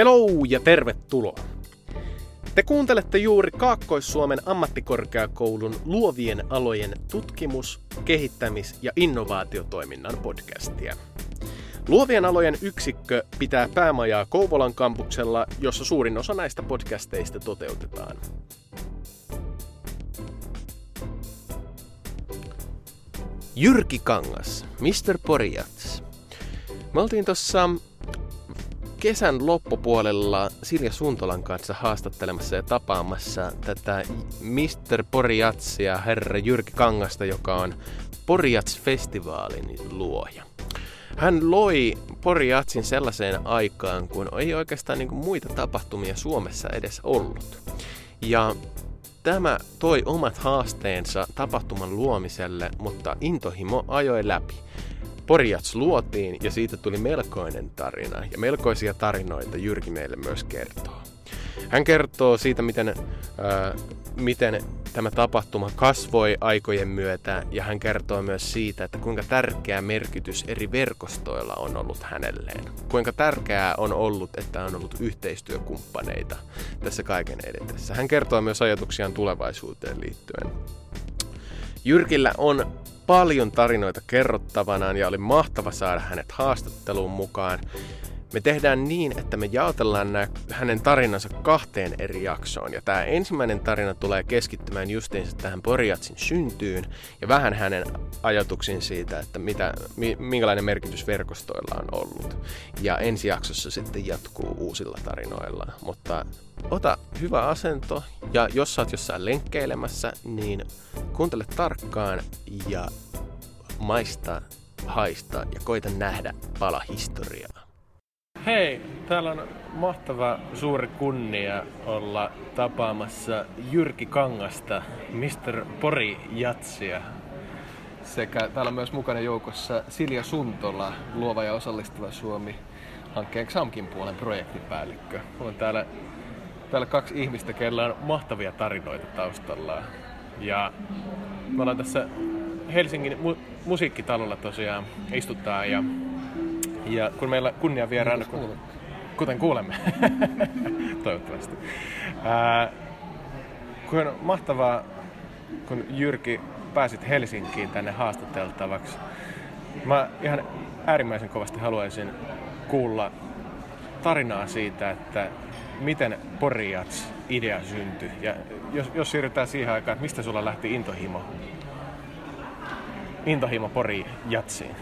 Hello ja tervetuloa! Te kuuntelette juuri Kaakkois-Suomen ammattikorkeakoulun luovien alojen tutkimus-, kehittämis- ja innovaatiotoiminnan podcastia. Luovien alojen yksikkö pitää päämajaa Kouvolan kampuksella, jossa suurin osa näistä podcasteista toteutetaan. Jyrki Kangas, Mr. Porjats. Me oltiin tuossa kesän loppupuolella Silja Suntolan kanssa haastattelemassa ja tapaamassa tätä Mr. Porjatsia, herra Jyrki Kangasta, joka on Porjats-festivaalin luoja. Hän loi Porjatsin sellaiseen aikaan, kun ei oikeastaan niin muita tapahtumia Suomessa edes ollut. Ja tämä toi omat haasteensa tapahtuman luomiselle, mutta intohimo ajoi läpi. Porjats luotiin ja siitä tuli melkoinen tarina ja melkoisia tarinoita Jyrki meille myös kertoo. Hän kertoo siitä, miten, äh, miten tämä tapahtuma kasvoi aikojen myötä ja hän kertoo myös siitä, että kuinka tärkeä merkitys eri verkostoilla on ollut hänelleen. Kuinka tärkeää on ollut, että on ollut yhteistyökumppaneita tässä kaiken edetessä. Hän kertoo myös ajatuksiaan tulevaisuuteen liittyen. Jyrkillä on paljon tarinoita kerrottavanaan ja oli mahtava saada hänet haastatteluun mukaan. Me tehdään niin, että me jaotellaan nämä hänen tarinansa kahteen eri jaksoon. Ja tämä ensimmäinen tarina tulee keskittymään justiinsa tähän Porjatsin syntyyn ja vähän hänen ajatuksiin siitä, että mitä, minkälainen merkitys verkostoilla on ollut. Ja ensi jaksossa sitten jatkuu uusilla tarinoilla. Mutta ota hyvä asento ja jos sä oot jossain lenkkeilemässä, niin kuuntele tarkkaan ja maista, haista ja koita nähdä pala historiaa. Hei, täällä on mahtava suuri kunnia olla tapaamassa Jyrki Kangasta, Mr. Pori Jatsia. Sekä täällä on myös mukana joukossa Silja Suntola, luova ja osallistuva Suomi hankkeen XAMKin puolen projektipäällikkö. On täällä, täällä kaksi ihmistä, kellä on mahtavia tarinoita taustalla. Ja me ollaan tässä Helsingin mu- musiikkitalolla tosiaan istuttaa ja ja kun meillä kunnia vieraana, kun, kuten kuulemme, toivottavasti. Ää, kun on mahtavaa, kun Jyrki pääsit Helsinkiin tänne haastateltavaksi. Mä ihan äärimmäisen kovasti haluaisin kuulla tarinaa siitä, että miten Porjats idea syntyi. Ja jos, jos siirrytään siihen aikaan, että mistä sulla lähti intohimo, intohimo Pori Jatsiin?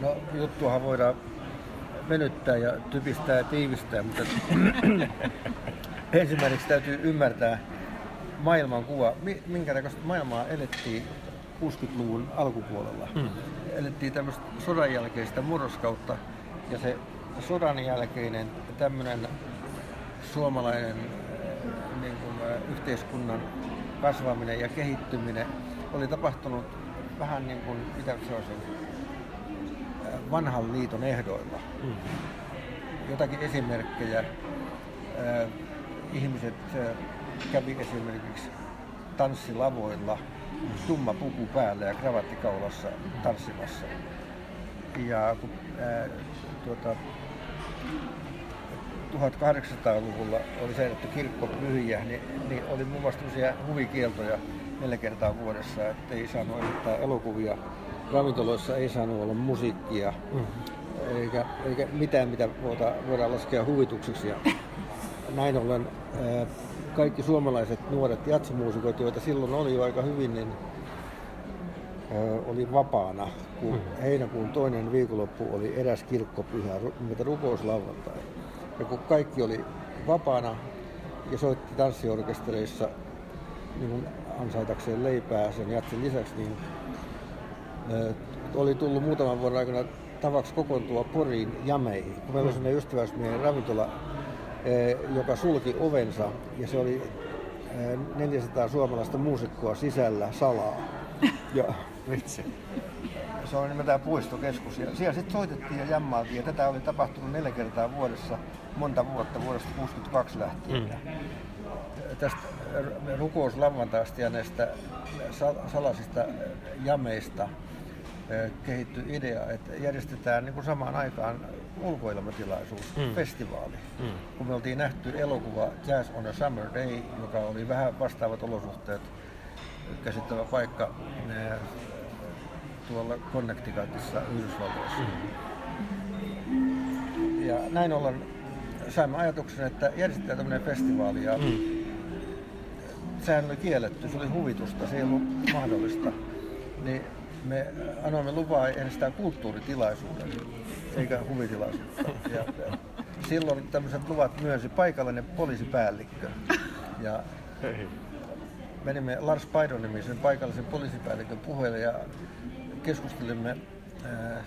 No juttuahan voidaan venyttää ja typistää ja tiivistää, mutta ensimmäiseksi täytyy ymmärtää maailman kuva, minkä näköistä maailmaa elettiin 60-luvun alkupuolella. Hmm. Elettiin tämmöistä sodan jälkeistä murroskautta ja se sodan jälkeinen tämmöinen suomalainen niin kuin, yhteiskunnan kasvaminen ja kehittyminen oli tapahtunut vähän niin kuin, mitä se olisi, vanhan liiton ehdoilla. Mm. Jotakin esimerkkejä. Ihmiset kävi esimerkiksi tanssilavoilla tumma puku päällä ja kravatti kaulassa tanssimassa. Ja kun äh, tuota, 1800-luvulla oli säädetty kirkkopyhiä, niin, niin oli muun muassa huvikieltoja neljä kertaa vuodessa, että ei saanut esittää elokuvia ravintoloissa ei saanut olla musiikkia mm-hmm. eikä, eikä mitään, mitä voida, voidaan laskea huvitukseksi. Ja näin ollen kaikki suomalaiset nuoret jatsimuusikot, joita silloin oli jo aika hyvin, niin oli vapaana, kun heinäkuun toinen viikonloppu oli eräs kirkkopyhä, mitä rukouslauantai. Ja kun kaikki oli vapaana ja soitti tanssiorkestereissa niin ansaitakseen leipää sen jatsin lisäksi, niin oli tullut muutaman vuoden aikana tavaksi kokoontua Poriin jameihin. Kun meillä oli sellainen ystäväysmiehen ravintola, joka sulki ovensa ja se oli 400 suomalaista muusikkoa sisällä salaa. Ja, Vitsi. Se on nimeltään puistokeskus. Ja siellä sitten soitettiin ja jammailtiin. Ja tätä oli tapahtunut neljä kertaa vuodessa, monta vuotta, vuodesta 62 lähtien. Mm. Tästä rukouslavantaista ja näistä salasista jameista kehittyi idea, että järjestetään niin kuin samaan aikaan ulkoilmatilaisuus, mm. festivaali. Mm. Kun me oltiin nähty elokuva Jazz on a Summer Day, joka oli vähän vastaavat olosuhteet käsittävä paikka tuolla Connecticutissa Yhdysvalloissa. Mm. Ja näin ollen saimme ajatuksen, että järjestetään tämmöinen festivaali ja mm. sehän oli kielletty, se oli huvitusta, se ei ollut mahdollista. Niin me annoimme lupaa järjestää kulttuuritilaisuuden, eikä huvitilaisuutta. Ja, ja silloin tämmöiset luvat myönsi paikallinen poliisipäällikkö. Ja menimme Lars Paidon nimisen paikallisen poliisipäällikön puheelle ja keskustelimme äh,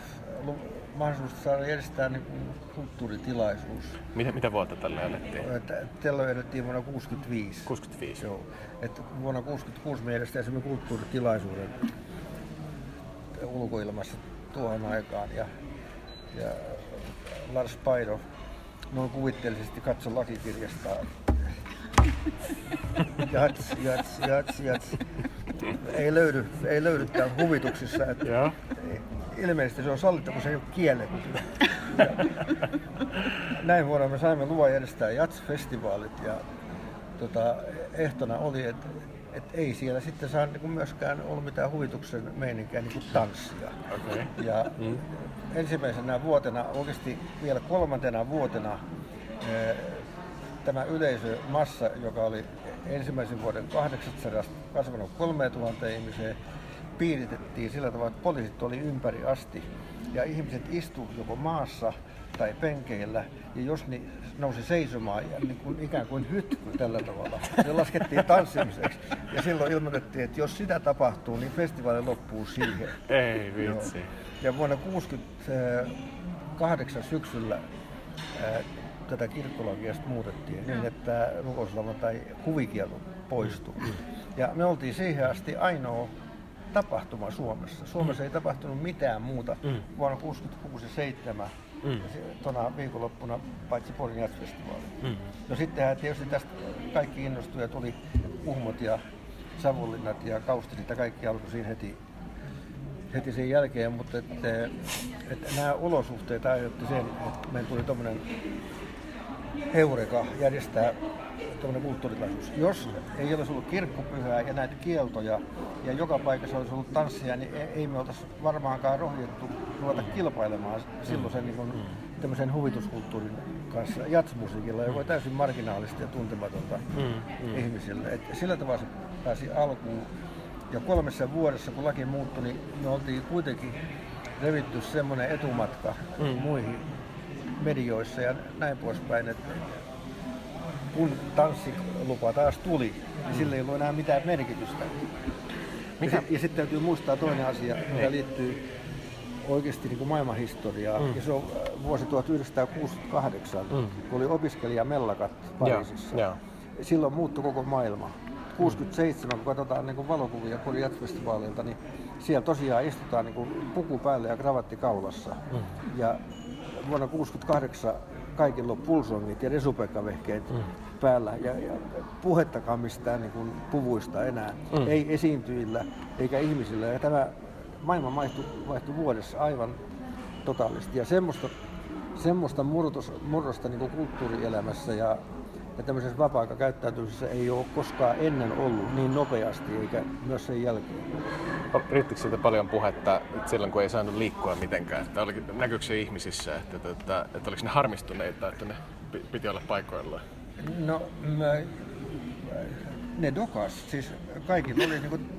mahdollisuus saada järjestää niin kuin kulttuuritilaisuus. Mitä, mitä vuotta tällä elettiin? Tällä elettiin vuonna 65. 65? Joo. Että vuonna 66 me järjestäisimme kulttuuritilaisuuden ulkoilmassa tuohon aikaan. Ja, ja Lars Paido noin kuvitteellisesti katso lakikirjasta. Jats, jats, jats, jats. Ei löydy, ei löydy täällä huvituksissa. Että ja. ilmeisesti se on sallittu, kun se ei ole kielletty. Näin vuonna me saimme luvan järjestää Jats-festivaalit ja tota, ehtona oli, että et ei siellä sitten saa niin myöskään olla mitään huvituksen meininkiä niin kuin tanssia. Okay. Ja mm. ensimmäisenä vuotena, oikeasti vielä kolmantena vuotena, eh, tämä yleisömassa, joka oli ensimmäisen vuoden 800 kasvanut 3000 ihmiseen, piiritettiin sillä tavalla, että poliisit oli ympäri asti ja ihmiset istuivat joko maassa tai penkeillä, ja jos ne nousi seisomaan ja niin kuin ikään kuin hytky tällä tavalla, se laskettiin tanssimiseksi. Ja silloin ilmoitettiin, että jos sitä tapahtuu, niin festivaali loppuu siihen. Ei vitsi. Joo. Ja vuonna 1968 syksyllä tätä kirkkolakia muutettiin niin, että rukouslama tai huvikielto poistui. Mm. Ja me oltiin siihen asti ainoa tapahtuma Suomessa. Suomessa ei tapahtunut mitään muuta mm. vuonna 1966 ja 7 mm. tuona viikonloppuna, paitsi Porin jazzfestivaali. Mm. No sittenhän tietysti tästä kaikki innostujat tuli Uhmot ja Savonlinnat ja Kaustisit ja kaikki alkoi siinä heti, heti sen jälkeen, mutta että, että nämä olosuhteet aiheutti sen, että meillä tuli tuommoinen heureka järjestää tuommoinen kulttuuritilaisuus. Jos ei olisi ollut kirkkopyhää ja näitä kieltoja ja joka paikassa olisi ollut tanssia, niin ei me oltaisi varmaankaan rohjettu ruveta kilpailemaan silloin sen niin kuin, tämmöisen huvituskulttuurin kanssa jatsmusiikilla, joka on täysin marginaalista ja tuntematonta mm, mm. ihmisille. Et sillä tavalla se pääsi alkuun. Ja kolmessa vuodessa, kun laki muuttui, niin me oltiin kuitenkin revitty semmoinen etumatka mm. muihin medioissa ja näin poispäin, että kun tanssilupa taas tuli, niin mm. sillä ei ollut enää mitään merkitystä. Mikä? Ja, ja sitten täytyy muistaa toinen asia, mikä niin. liittyy oikeasti niin kuin maailmanhistoriaa. Mm. Ja se on äh, vuosi 1968, mm. kun oli opiskelijamellakat Pariisissa. Ja, ja. Silloin muuttui koko maailma. 67, kun katsotaan niin kuin valokuvia Pori Jazzfestivaalilta, niin siellä tosiaan istutaan niin kuin puku päälle ja kravatti kaulassa. Mm. Ja vuonna 68 kaikilla on pulsongit ja resupekavehkeet mm. päällä ja, ja puhettakaan mistään niin kuin puvuista enää. Mm. Ei esiintyjillä eikä ihmisillä. Ja tämä maailma vaihtui, vaihtui vuodessa aivan totaalisti. Ja semmoista, semmoista murros, murrosta niin kuin kulttuurielämässä ja, ja tämmöisessä vapaa-aikakäyttäytymisessä ei ole koskaan ennen ollut niin nopeasti eikä myös sen jälkeen. Riittikö siitä paljon puhetta silloin, kun ei saanut liikkua mitenkään? Että oli, näkyykö se ihmisissä, että, että, että, että oliko ne harmistuneita, että ne piti olla paikoillaan? No, mä, ne dokas. Siis kaikilla oli niin kuin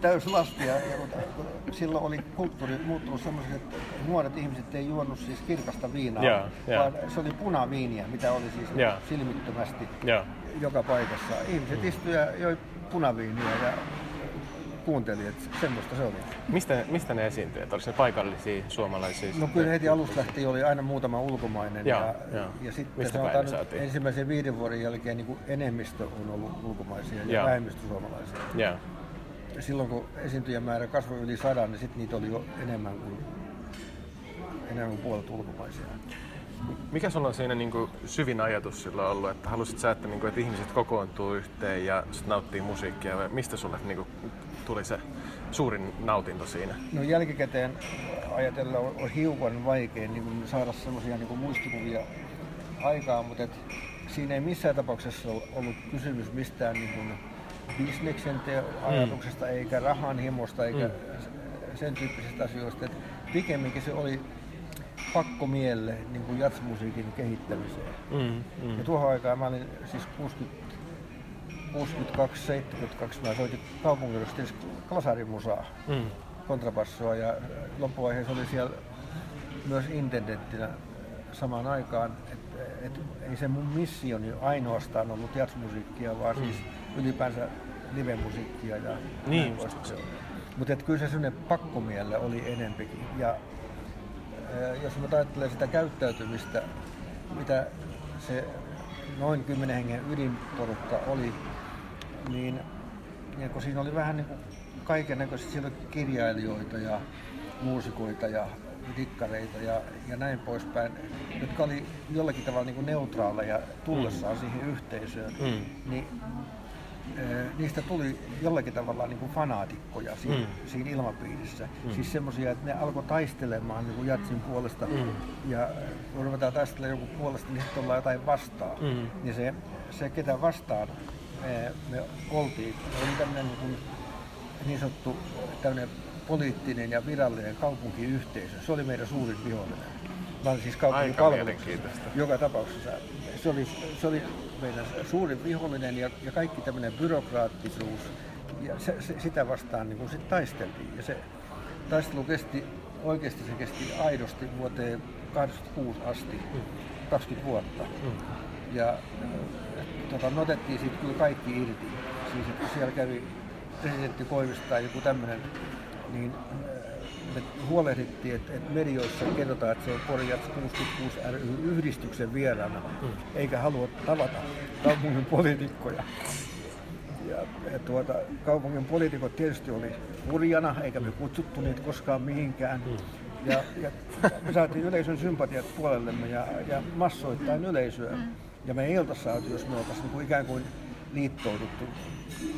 täyslastia. Ja, ja silloin oli kulttuuri muuttunut semmoiseksi, että nuoret ihmiset ei juonut siis kirkasta viinaa, yeah, yeah. vaan se oli punaviiniä, mitä oli siis yeah. silmittömästi yeah. joka paikassa. Ihmiset istuivat ja joi punaviiniä ja kuunteli, että semmoista se oli. Mistä, mistä ne esiintyjät? Oliko ne paikallisia suomalaisia? No kyllä heti alusta lähtien oli aina muutama ulkomainen. Ja, ja, ja, ja sitten mistä sanotaan nyt ensimmäisen viiden vuoden jälkeen niin kuin enemmistö on ollut ulkomaisia ja, ja vähemmistö suomalaisia. Ja. Silloin kun esiintyjämäärä kasvoi yli sadan, niin sitten niitä oli jo enemmän kuin, enemmän kuin puolet ulkomaisia. Mikä sulla on siinä niin kuin syvin ajatus sillä ollut, että halusit sä, että, niin kuin, että ihmiset kokoontuu yhteen ja nauttii musiikkia vai mistä sulle niin tuli se suurin nautinto siinä? No jälkikäteen ajatella on, on hiukan vaikea niin kuin saada sellaisia niin muistikuvia aikaan, mutta et siinä ei missään tapauksessa ollut kysymys mistään niin kuin bisneksen te- ajatuksesta, mm. eikä rahan himosta, eikä mm. sen tyyppisistä asioista. Et pikemminkin se oli pakko mielle niin kuin jatsmusiikin kehittämiseen. Mm, mm. Ja tuohon aikaan mä olin siis 60 62-72 mä soitin kaupunginostin klasarimusaa, mm. kontrabassoa ja loppuvaiheessa oli siellä myös intendenttinä samaan aikaan. Et, et, ei se mun missioni ainoastaan ollut jazzmusiikkia, vaan mm. siis ylipäänsä live-musiikkia ja niin, Mutta kyllä se sellainen pakkomielle oli enempikin. Ja jos mä ajattelen sitä käyttäytymistä, mitä se noin kymmenen hengen ydinporukka oli niin ja kun siinä oli vähän niin kaiken näköistä, siellä oli kirjailijoita ja muusikoita ja dikkareita ja, ja näin poispäin, jotka oli jollakin tavalla niin neutraaleja tullessaan mm. siihen yhteisöön, mm. niin e, niistä tuli jollakin tavalla niin kuin fanaatikkoja siinä, mm. siinä ilmapiirissä. Mm. Siis semmoisia, että ne alkoi taistelemaan niin kuin jatsin puolesta mm. ja kun ruvetaan taistelemaan joku puolesta, niin sitten ollaan jotain vastaan. Mm. Niin se, se ketä vastaan me, oltiin. Oli tämmöinen niin, niin sanottu tämmöinen poliittinen ja virallinen kaupunkiyhteisö. Se oli meidän suurin vihollinen. Mä olin siis kaupunkipalveluksessa. Joka tapauksessa. Se oli, se oli meidän suurin vihollinen ja, ja kaikki tämmöinen byrokraattisuus. Ja se, se, sitä vastaan niin sit taisteltiin. Ja se taistelu kesti, oikeasti se kesti aidosti vuoteen 86 asti, 20 vuotta. Mm. Ja tota, me otettiin siitä kyllä kaikki irti. Siis että siellä kävi presidentti Koivisto tai joku tämmöinen, niin äh, me huolehdittiin, että, että medioissa kerrotaan, että se on Porjats 66 ry yhdistyksen vieraana, mm. eikä halua tavata kaupungin poliitikkoja. Ja, ja tuota, kaupungin poliitikot tietysti oli hurjana, eikä me kutsuttu niitä koskaan mihinkään. Mm. Ja, ja me saatiin yleisön sympatiat puolellemme ja, ja massoittain yleisöä. Mm. Ja me ei oltaisi saatu, jos me oltaisiin niin ikään kuin liittouduttu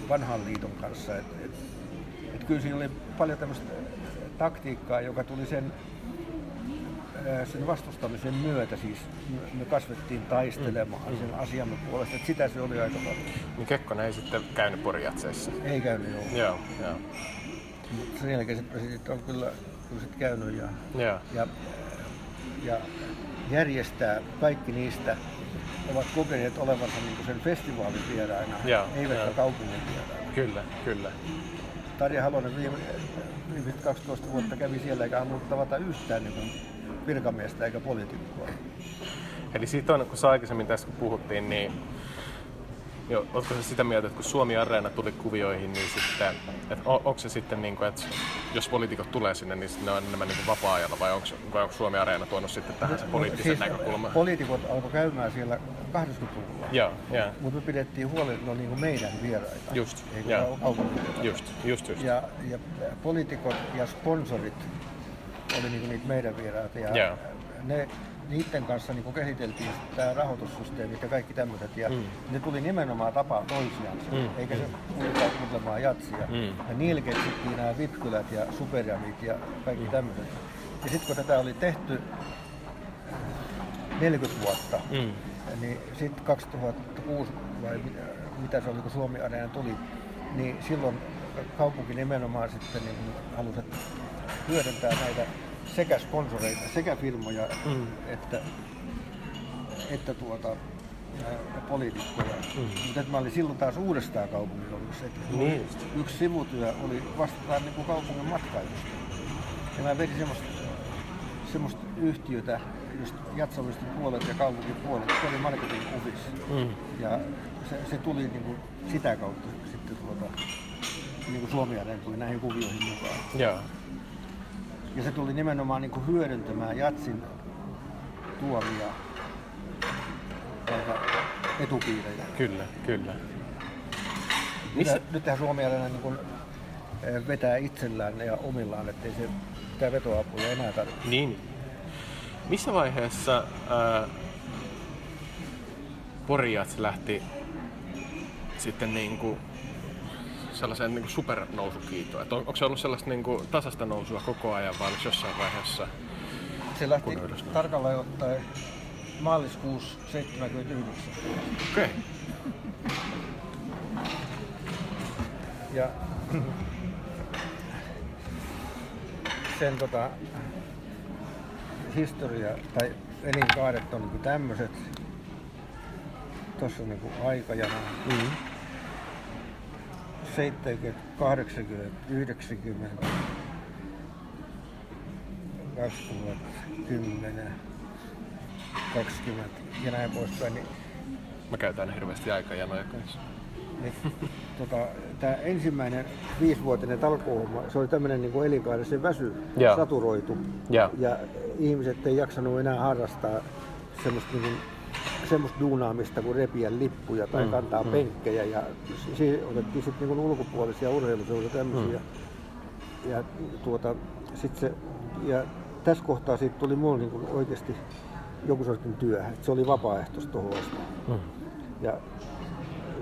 vanhan liiton kanssa. Et, et, et kyllä siinä oli paljon tämmöistä taktiikkaa, joka tuli sen, sen vastustamisen myötä. Siis me kasvettiin taistelemaan mm. sen asiamme puolesta, että sitä se oli aika paljon. Niin Kekkonen ei sitten käynyt Porjatseissa? Ei käynyt, joo. Joo, joo. Mutta sen jälkeen presidentti on kyllä, kyllä sit käynyt ja, ja. ja, ja järjestää kaikki niistä ovat kokeneet olevansa niin sen festivaalin vieraina, eivätkä kaupungin vieraina. Kyllä, kyllä. Tarja Halonen viime, viimeiset 12 vuotta kävi siellä eikä halunnut tavata yhtään niin virkamiestä eikä poliitikkoa. Eli siitä on, kun sä aikaisemmin tässä kun puhuttiin, niin Joo, oletko se sitä mieltä, että kun Suomi Areena tuli kuvioihin, niin sitten, että on, onko se sitten niin kuin, että jos poliitikot tulee sinne, niin ne on enemmän niin vapaa-ajalla vai onko, vai onko Suomi Areena tuonut sitten tähän se no, poliittisen siis näkökulman? Poliitikot alkoi käymään siellä 80-luvulla, joo, joo. mutta me pidettiin huoli, että ne on niin meidän vieraita, just, eikä just, just, just. Ja, ja poliitikot ja sponsorit oli niin niitä meidän vieraita ja yeah. ne niiden kanssa niin kehiteltiin tämä rahoitussysteemi ja kaikki tämmöiset. Ja mm. ne tuli nimenomaan tapaa toisiaan, mm. eikä se kuitenkaan kuuntelemaan jatsia. Mm. Ja niillä keksittiin nämä vitkylät ja superjamit ja kaikki mm. tämmöiset. Ja sitten kun tätä oli tehty 40 vuotta, mm. Niin sitten 2006 vai mitä se oli, kun Suomi Areena tuli, niin silloin kaupunki nimenomaan sitten niin halusi hyödyntää näitä sekä sponsoreita, sekä firmoja, mm. että, että tuota, ja poliitikkoja. Mm. Mutta mä olin silloin taas uudestaan kaupungin ollut. Niin. Yksi sivutyö oli vastata niin kuin kaupungin matkailusta. Ja mä vedin semmoista, semmoista yhtiötä, just jatsallistin puolet ja kaupungin puolet. Se oli marketing office. Mm. Ja se, se tuli niin kuin sitä kautta sitten tuota, niin kuin Suomi tuli näihin kuvioihin mukaan. Joo. Ja se tuli nimenomaan niin kuin hyödyntämään jatsin tuomia etupiirejä. Kyllä, kyllä. Missä? Tähän Suomi niin kuin eh, vetää itsellään ja omillaan, ettei se tämä vetoapuja enää tarvitse. Niin. Missä vaiheessa ää, Porjats lähti sitten niin kuin sellaiseen niin supernousukiitoon? On, onko se ollut sellaista niin kuin, tasasta nousua koko ajan vai oliko jossain vaiheessa? Se lähti tarkalleen ottaen maaliskuussa 79. Okei. Okay. Ja sen tota, historia tai elinkaaret on niin tämmöiset. Tuossa on niin aikajana. Mm-hmm. 70, 80, 90, 2010, 20 ja näin poispäin. Niin, Mä käytän hirveästi aikajanoja kanssa. Niin, tota, tämä ensimmäinen viisivuotinen talkoohomma, se oli tämmöinen niin elinkaari, se väsy Joo. saturoitu. Joo. Ja ihmiset ei jaksanut enää harrastaa semmoista, niin kuin, semmoista duunaamista kuin repiä lippuja tai Mm, kantaa mm. penkkejä. Ja siihen otettiin sitten niin ulkopuolisia urheiluseuroja tämmöisiä. Mm. Ja, tuota, sit se, ja tässä kohtaa siitä tuli mulle niin oikeasti joku sortin työ. Et se oli vapaaehtoista tuohon. Mm. Ja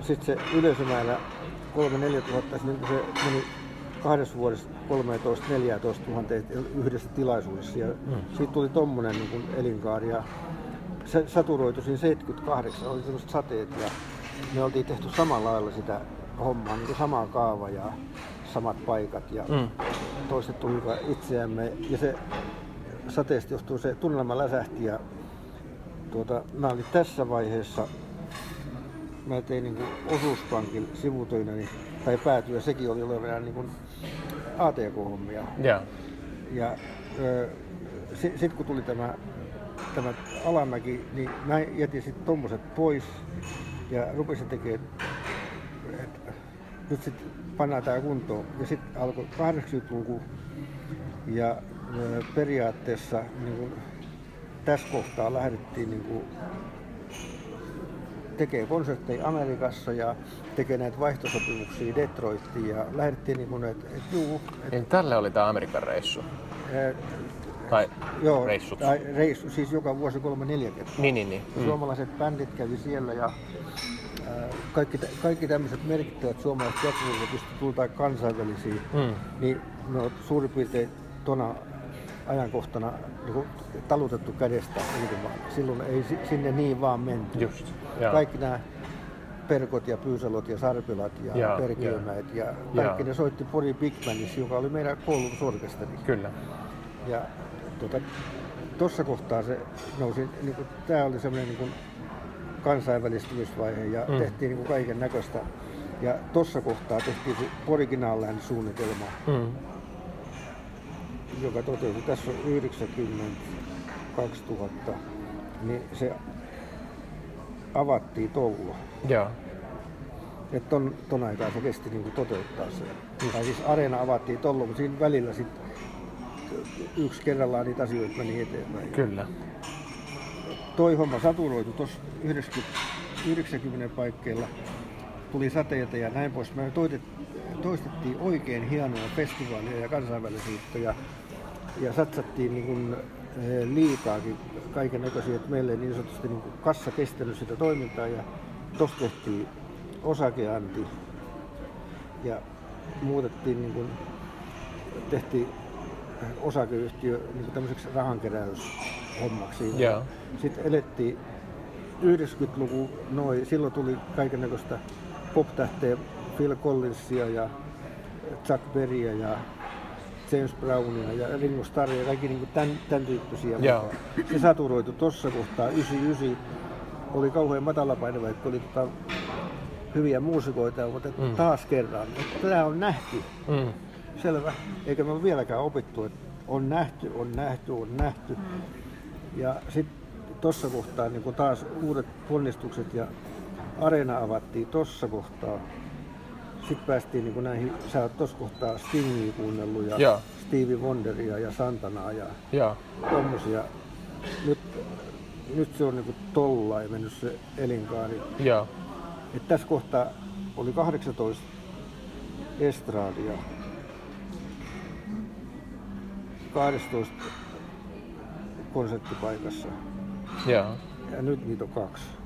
sitten se yleisömäärä 3-4 tuhatta, niin se meni kahdessa vuodessa 13-14 tuhanteen yhdessä tilaisuudessa. Ja mm. siitä tuli tommonen niin kuin elinkaari. Ja se saturoitu siinä 78, oli sellaiset sateet ja me oltiin tehty samalla lailla sitä hommaa, niin kuin sama kaava ja samat paikat ja Mm. toistettu hyvä itseämme. Ja se sateesta johtuu se tunnelma läsähti ja tuota, mä olin tässä vaiheessa, mä tein niin kuin osuuspankin sivutöinä, niin, tai päätyä, sekin oli olevan niin kuin ATK-hommia. Joo. Ja sitten kun tuli tämä, tämä alamäki, niin mä jätin sitten tommoset pois ja rupesin tekemään, että nyt sitten pannaan tämä kuntoon. Ja sitten alkoi 80-luku ja ö, periaatteessa niin kun, tässä kohtaa lähdettiin niin kun, tekee konsertteja Amerikassa ja tekee näitä vaihtosopimuksia Detroittiin ja lähdettiin niin kuin, että et, juu, et, Niin tälle oli tämä Amerikan reissu. ää, Tai Joo, reissut. Tai reissu, siis joka vuosi kolme neljä kertaa. Niin, niin, niin. Mm. Suomalaiset bändit kävi siellä ja kaikki, kaikki tämmöiset merkittävät suomalaiset jatkoyliopistot tuli tai kansainvälisiä, Mm. niin ne on suurin piirtein tona ajankohtana niin kuin talutettu kädestä ulkomaille. Silloin ei si- sinne niin vaan menty. Just. Joo. Kaikki nämä Perkot ja Pyysalot ja Sarpilat ja Perkiömäet ja kaikki ne soitti Pori Big Bandissa, joka oli meidän koulutusorkesteri. Kyllä. Ja tuota, tuossa kohtaa se nousi, niin kuin, tämä oli semmoinen niin kuin kansainvälistymisvaihe ja Mm. tehtiin niin kaiken näköistä. Ja tuossa kohtaa tehtiin se Original suunnitelma, Mm. Joka toteutui. Tässä on 90, 2000, niin se avattiin toulla. Joo. Et ton, ton aikaa se kesti niin toteuttaa se. Tai siis areena avattiin tollo, mutta siinä välillä sit yksi kerrallaan niitä asioita meni eteenpäin. Kyllä. toi homma saturoitu tuossa 90, 90 paikkeilla. Tuli sateita ja näin pois. Me toitet, toistettiin oikein hienoja festivaaleja ja kansainvälisyyttä ja, ja satsattiin niin kuin, eh, liikaakin kaiken näköisiä, että meille ei niin sanotusti niin kassa kestänyt sitä toimintaa ja tuossa tehtiin osakeanti ja muutettiin niin kuin, tehtiin osakeyhtiö niin kuin tämmöiseksi rahankeräyshommaksi. Joo. Sitten elettiin 90-luku, noin, silloin tuli kaiken näköistä pop-tähteä, Phil Collinsia ja Chuck Berryä ja James Brownia ja Ringo Starria ja kaikki niin tämän, tämän tyyppisiä. Joo. Se saturoitu tuossa kohtaa, 99, oli kauhean matala paine, vaikka oli tota, hyviä muusikoita, mutta Mm. mm. taas kerran, että tämä on nähty. Mm. Selvä. Eikä me ole vieläkään opittu, että on nähty, on nähty, on nähty. Ja sitten tuossa kohtaa niin taas uudet ponnistukset ja areena avattiin tuossa kohtaa. Sitten päästiin niin näihin, sä oot tuossa kohtaa Stingia kuunnellut ja Joo. Stevie Wonderia ja Santanaa ja Joo. tommosia. Nyt, nyt se on niin tollain mennyt se elinkaari. Et tässä kohtaa oli 18 estraadia, 12 konserttipaikassa Joo. ja nyt niitä on kaksi.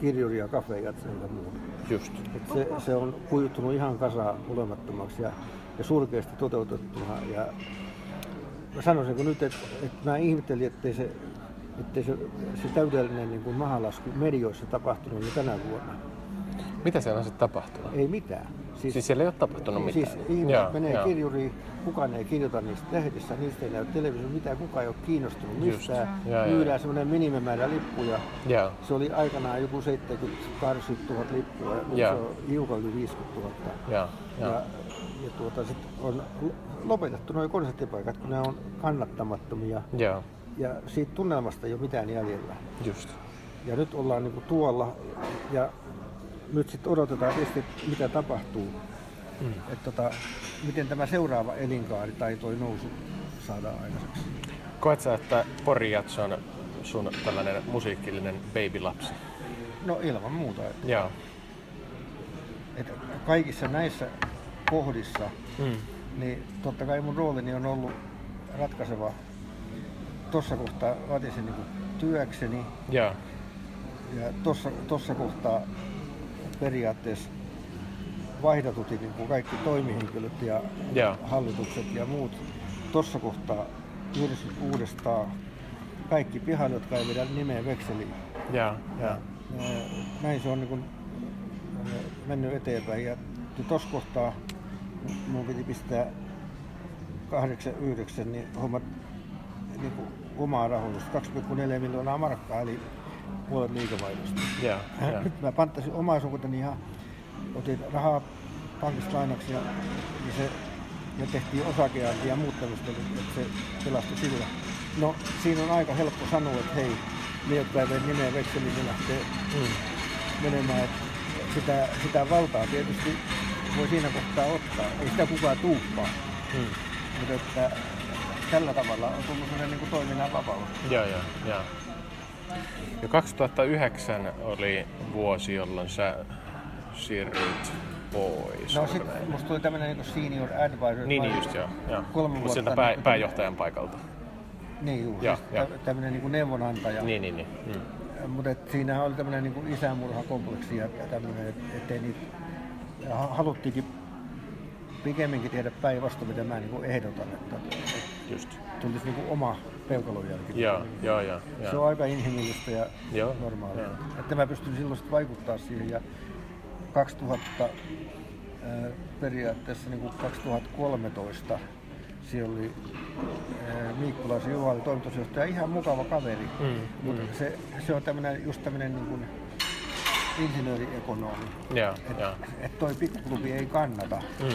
Kirjuri ja kafe ja muuta. Just. Et se, se on kujuttunut ihan kasaan olemattomaksi ja, ja surkeasti toteutettuna. Ja mä sanoisin kun nyt, että, että mä ihmettelin, ettei se, ettei se, se täydellinen niin kuin mahalasku medioissa tapahtunut jo tänä vuonna. Mitä siellä on sitten tapahtunut? Ei mitään. Siis, siis siellä ei ole tapahtunut mitään? Siis ihmiset joo, menee joo. kirjuriin, kukaan ei kirjoita niistä lehdissä, niistä ei näy televisio mitään, kukaan ei ole kiinnostunut mistään. Myydään semmoinen minimimäärä lippuja. Ja. Se oli aikanaan joku 70 000 lippua, nyt se on hiukan yli 50 000. Ja, ja. ja, ja tuota, sit on lopetettu nuo konserttipaikat, kun ne on kannattamattomia. Ja, ja siitä tunnelmasta ei ole mitään jäljellä. Just. Ja nyt ollaan niinku tuolla ja nyt sitten odotetaan tietysti, mitä tapahtuu. Mm. Että tota, miten tämä seuraava elinkaari tai toi nousu saadaan aikaiseksi. Koet sä, että Pori on sun tällainen musiikillinen babylapsi? No ilman muuta. Että, Joo. Että kaikissa näissä kohdissa, mm. niin totta kai mun roolini on ollut ratkaiseva. Tuossa kohtaa otin sen niin työkseni. Ja, ja tuossa kohtaa periaatteessa vaihdatutin niin kuin kaikki toimihenkilöt ja yeah. hallitukset ja muut. Tuossa kohtaa juuri uudestaan kaikki pihat, jotka ei vedä nimeä vekseliin. Yeah, yeah. Ja, näin se on niin kuin mennyt eteenpäin. Ja tuossa kohtaa minun piti pistää 8-9 niin hommat niin kuin omaa rahoitusta, 2,4 miljoonaa markkaa, eli puolet liikevaihdosta. Yeah, yeah. Nyt mä panttasin omaisuuteni ihan, otin rahaa pankista lainaksi ja, ja, se, ja tehtiin osakeanti ja muut tämmöistä, että se pelastui sillä. No siinä on aika helppo sanoa, että hei, ne jotka ei nimeä vekseliin, ne lähtee mm. menemään. Sitä, sitä valtaa tietysti voi siinä kohtaa ottaa, ei sitä kukaan tuuppaa. Mm. Mutta että tällä tavalla on sellainen niin toiminnan vapaus. Joo, joo, joo. Ja 2009 oli vuosi, jolloin sä siirryit pois. No sitten musta tuli tämmönen niin senior advisor. Niin, niin just joo. joo. Kolme vuotta. Sieltä pää, niin, pääjohtajan paikalta. Niin just, ja, siis ja. tämmönen niin neuvonantaja. Niin, niin, niin. Mm. Mutta siinähän oli tämmönen niin isämurhakompleksi ja tämmönen, että ettei niitä haluttiinkin pikemminkin tehdä päinvastoin, mitä mä niin ehdotan. Että, Just. tulisi niin oma peukalonjälki. Joo, joo, joo, Se on aika inhimillistä ja joo, normaalia. Joo. Että mä pystyn silloin vaikuttaa siihen. Ja 2000 periaatteessa niin kuin 2013 siellä oli Miikkulaisen Juha oli toimitusjohtaja, ihan mukava kaveri, mm, mutta mm. se, se on tämmönen, just tämmöinen niin kuin insinööriekonomi. Että yeah. et toi pikkuklubi ei kannata mm, mm,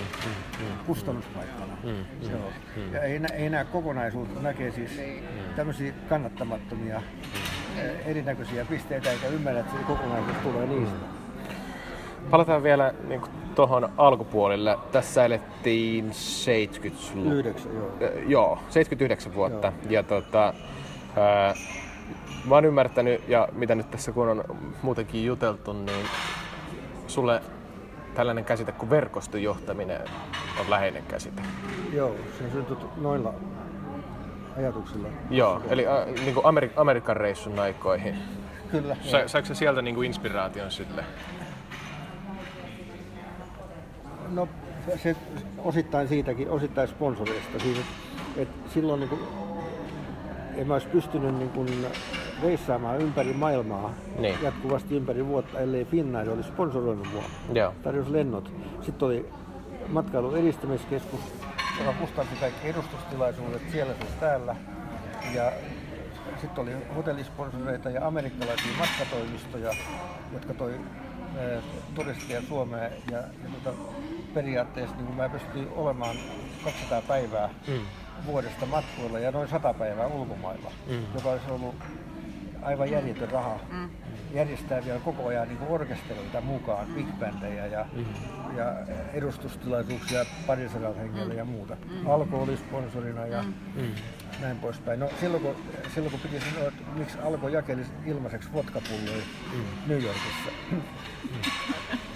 mm, kustannuspaikkana. Mm, mm, Joo. Mm. Ja ei, ei näe kokonaisuutta, näkee siis mm. tämmöisiä kannattamattomia mm. erinäköisiä pisteitä eikä ymmärrä, että se kokonaisuus tulee niistä. Mm. Palataan vielä niin tuohon alkupuolelle. Tässä elettiin 70 9, joo. joo, 79 vuotta. Joo. Ja tota, ää, mä oon ymmärtänyt, ja mitä nyt tässä kun on muutenkin juteltu, niin sulle tällainen käsite kuin verkostojohtaminen on läheinen käsite. Joo, se on syntynyt noilla ajatuksilla. Joo, eli ä, niin kuin Amerik- Amerikan reissun aikoihin. Kyllä. Sa- saiko sieltä niin kuin inspiraation sille? No se osittain siitäkin, osittain sponsoreista. Siitä, että silloin niin kuin, en mä olisi pystynyt niin kuin, reissaamaan ympäri maailmaa niin. jatkuvasti ympäri vuotta, ellei Finnair olisi sponsoroinut mua. Joo. Tarjosi lennot. Sitten oli matkailun edistämiskeskus, joka kustansi kaikki edustustilaisuudet siellä siis täällä. Ja sitten oli hotellisponsoreita ja amerikkalaisia matkatoimistoja, jotka toi turistia Suomeen ja, ja tuota, periaatteessa niin mä pystyin olemaan 200 päivää mm. Vuodesta matkoilla ja noin 100 päivää ulkomailla, mm. joka olisi ollut aivan järjetön raha. Mm. Järjestää vielä koko ajan niin orkestereita mukaan, big bandejä ja, mm. ja edustustilaisuuksia parisadan hengellä mm. ja muuta. Mm. Alko oli sponsorina ja mm. näin poispäin. No silloin kun, silloin kun piti sanoa, että miksi Alko jakeli ilmaiseksi vodkapulloja mm. New Yorkissa, mm.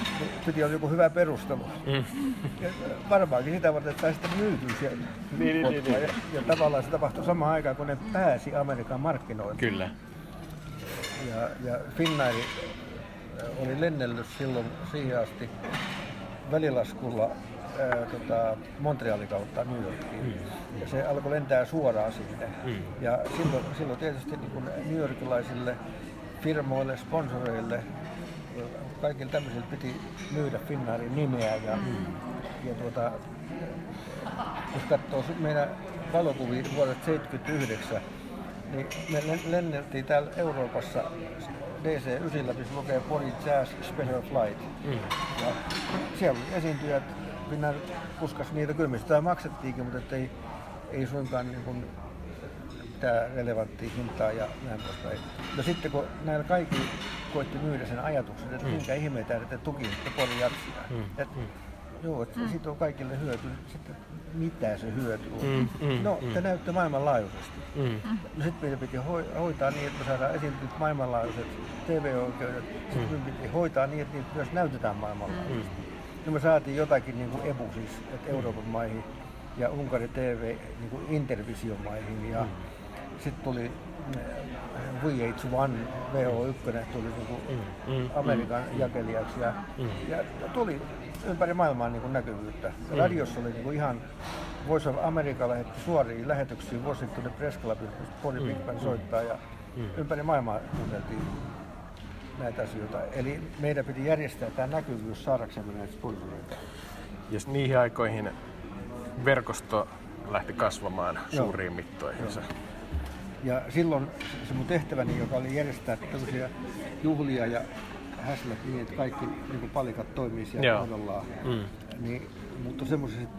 piti olla joku hyvä perustelu. Mm. Ja varmaankin sitä varten, että sai myytyä siellä niin, niin, niin, niin. Ja, ja tavallaan se tapahtui samaan aikaan, kun ne pääsi Amerikan markkinoille. Kyllä ja, ja Finnair oli lennellyt silloin siihen asti välilaskulla ää, tota, Montrealin kautta New Yorkiin. Mm. Ja se alkoi lentää suoraan sinne. Mm. Ja silloin, silloin tietysti niin kuin New Yorkilaisille firmoille, sponsoreille, kaikille tämmöisille piti myydä Finnaarin nimeä. Ja, mm. ja tuota, jos katsoo meidän valokuvia vuodet 79, niin me lenneltiin täällä Euroopassa DC-9, missä lukee Pori Jazz Special Flight. Mm. Ja siellä oli esiintyjät, Finnair kuskas niitä, kyllä maksettiinkin, mutta ei, ei suinkaan niin kuin mitään relevanttia hintaa ja näin poispäin. No sitten kun näillä kaikki koitti myydä sen ajatuksen, että mm. minkä ihmeitä, että tukisitte Pori Jatsia. Mm. Et, mm. Joo, että mm. siitä on kaikille hyöty. Sitten mitä se hyöty on? Mm, mm, no, mm. te näytte maailmanlaajuisesti. Mm. No sitten meidän piti hoitaa niin, että me saadaan esiintyä maailmanlaajuiset TV-oikeudet. Sitten mm. piti hoitaa niin, että niitä myös näytetään maailmanlaajuisesti. Mm. No me saatiin jotakin niin kuin EBU, siis että Euroopan maihin ja Unkari TV niin kuin intervisiomaihin. Ja mm. Sitten tuli VH1, VH1 tuli niin mm. mm. Amerikan mm. jakelijaksi ja, mm. ja tuli ympäri maailmaa niin kuin näkyvyyttä. Mm. Radiossa oli niin kuin ihan Voice of America lähetti suoriin lähetyksiin Washingtonin Press Clubin, Pony mm. Big Band soittaa ja mm. ympäri maailmaa kuunneltiin näitä asioita. Eli meidän piti järjestää tämä näkyvyys saadaksemme näitä sponsoreita. Ja niihin aikoihin verkosto lähti kasvamaan Joo. suuriin mittoihinsa. Joo. Ja silloin se mun tehtäväni, joka oli järjestää tällaisia juhlia ja häslät niin, että kaikki niin palikat toimii siellä kohdallaan. Mm. Niin, mutta semmoiset,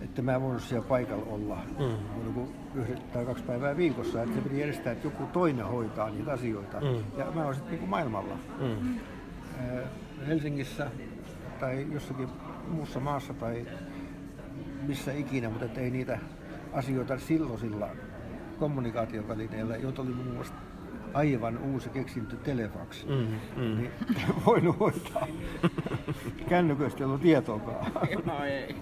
että mä en voinut siellä paikalla olla mm. niin yhden tai kaksi päivää viikossa. Että se piti järjestää, että joku toinen hoitaa niitä asioita. Mm. Ja mä olisin niin maailmalla. Mm. Helsingissä tai jossakin muussa maassa tai missä ikinä, mutta ei niitä asioita silloisilla kommunikaatiovälineillä, joita oli muun muassa aivan uusi keksintö Telefax, mm, mm. niin voinut hoitaa. Kännyköistä ei ollut tietoakaan. No ei.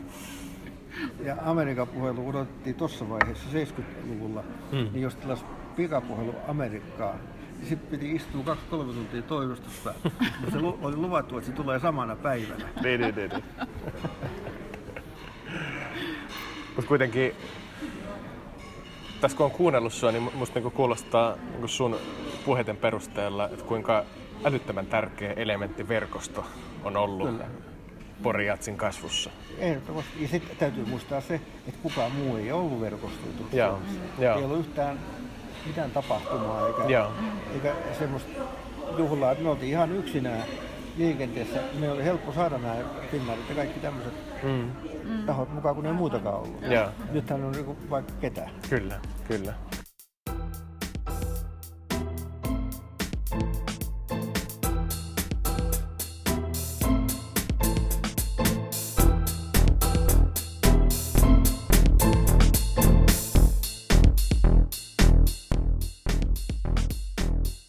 Ja Amerikan puhelu odotettiin tuossa vaiheessa 70-luvulla, mm. niin jos tilasi pikapuhelu Amerikkaan, niin sitten piti istua kaksi-kolme tuntia toimistossa. mutta se oli luvattu, että se tulee samana päivänä. Niin, niin, niin. niin. Mutta kuitenkin tässä kun on kuunnellut sua, niin musta niinku kuulostaa niinku sun puheiden perusteella, että kuinka älyttömän tärkeä elementti verkosto on ollut Kyllä. Porijatsin kasvussa. Ehdottomasti. Ja sitten täytyy muistaa se, että kukaan muu ei ollut verkostoitunut Joo. Joo. Ei ollut yhtään mitään tapahtumaa eikä, Joo. eikä semmoista juhlaa, että me oltiin ihan yksinään liikenteessä. Me oli helppo saada nämä Finnairit ja kaikki tämmöiset mm. tahot mukaan, kun ei muutakaan ollut. Joo. Nythän on niinku vaikka ketä. Kyllä, kyllä.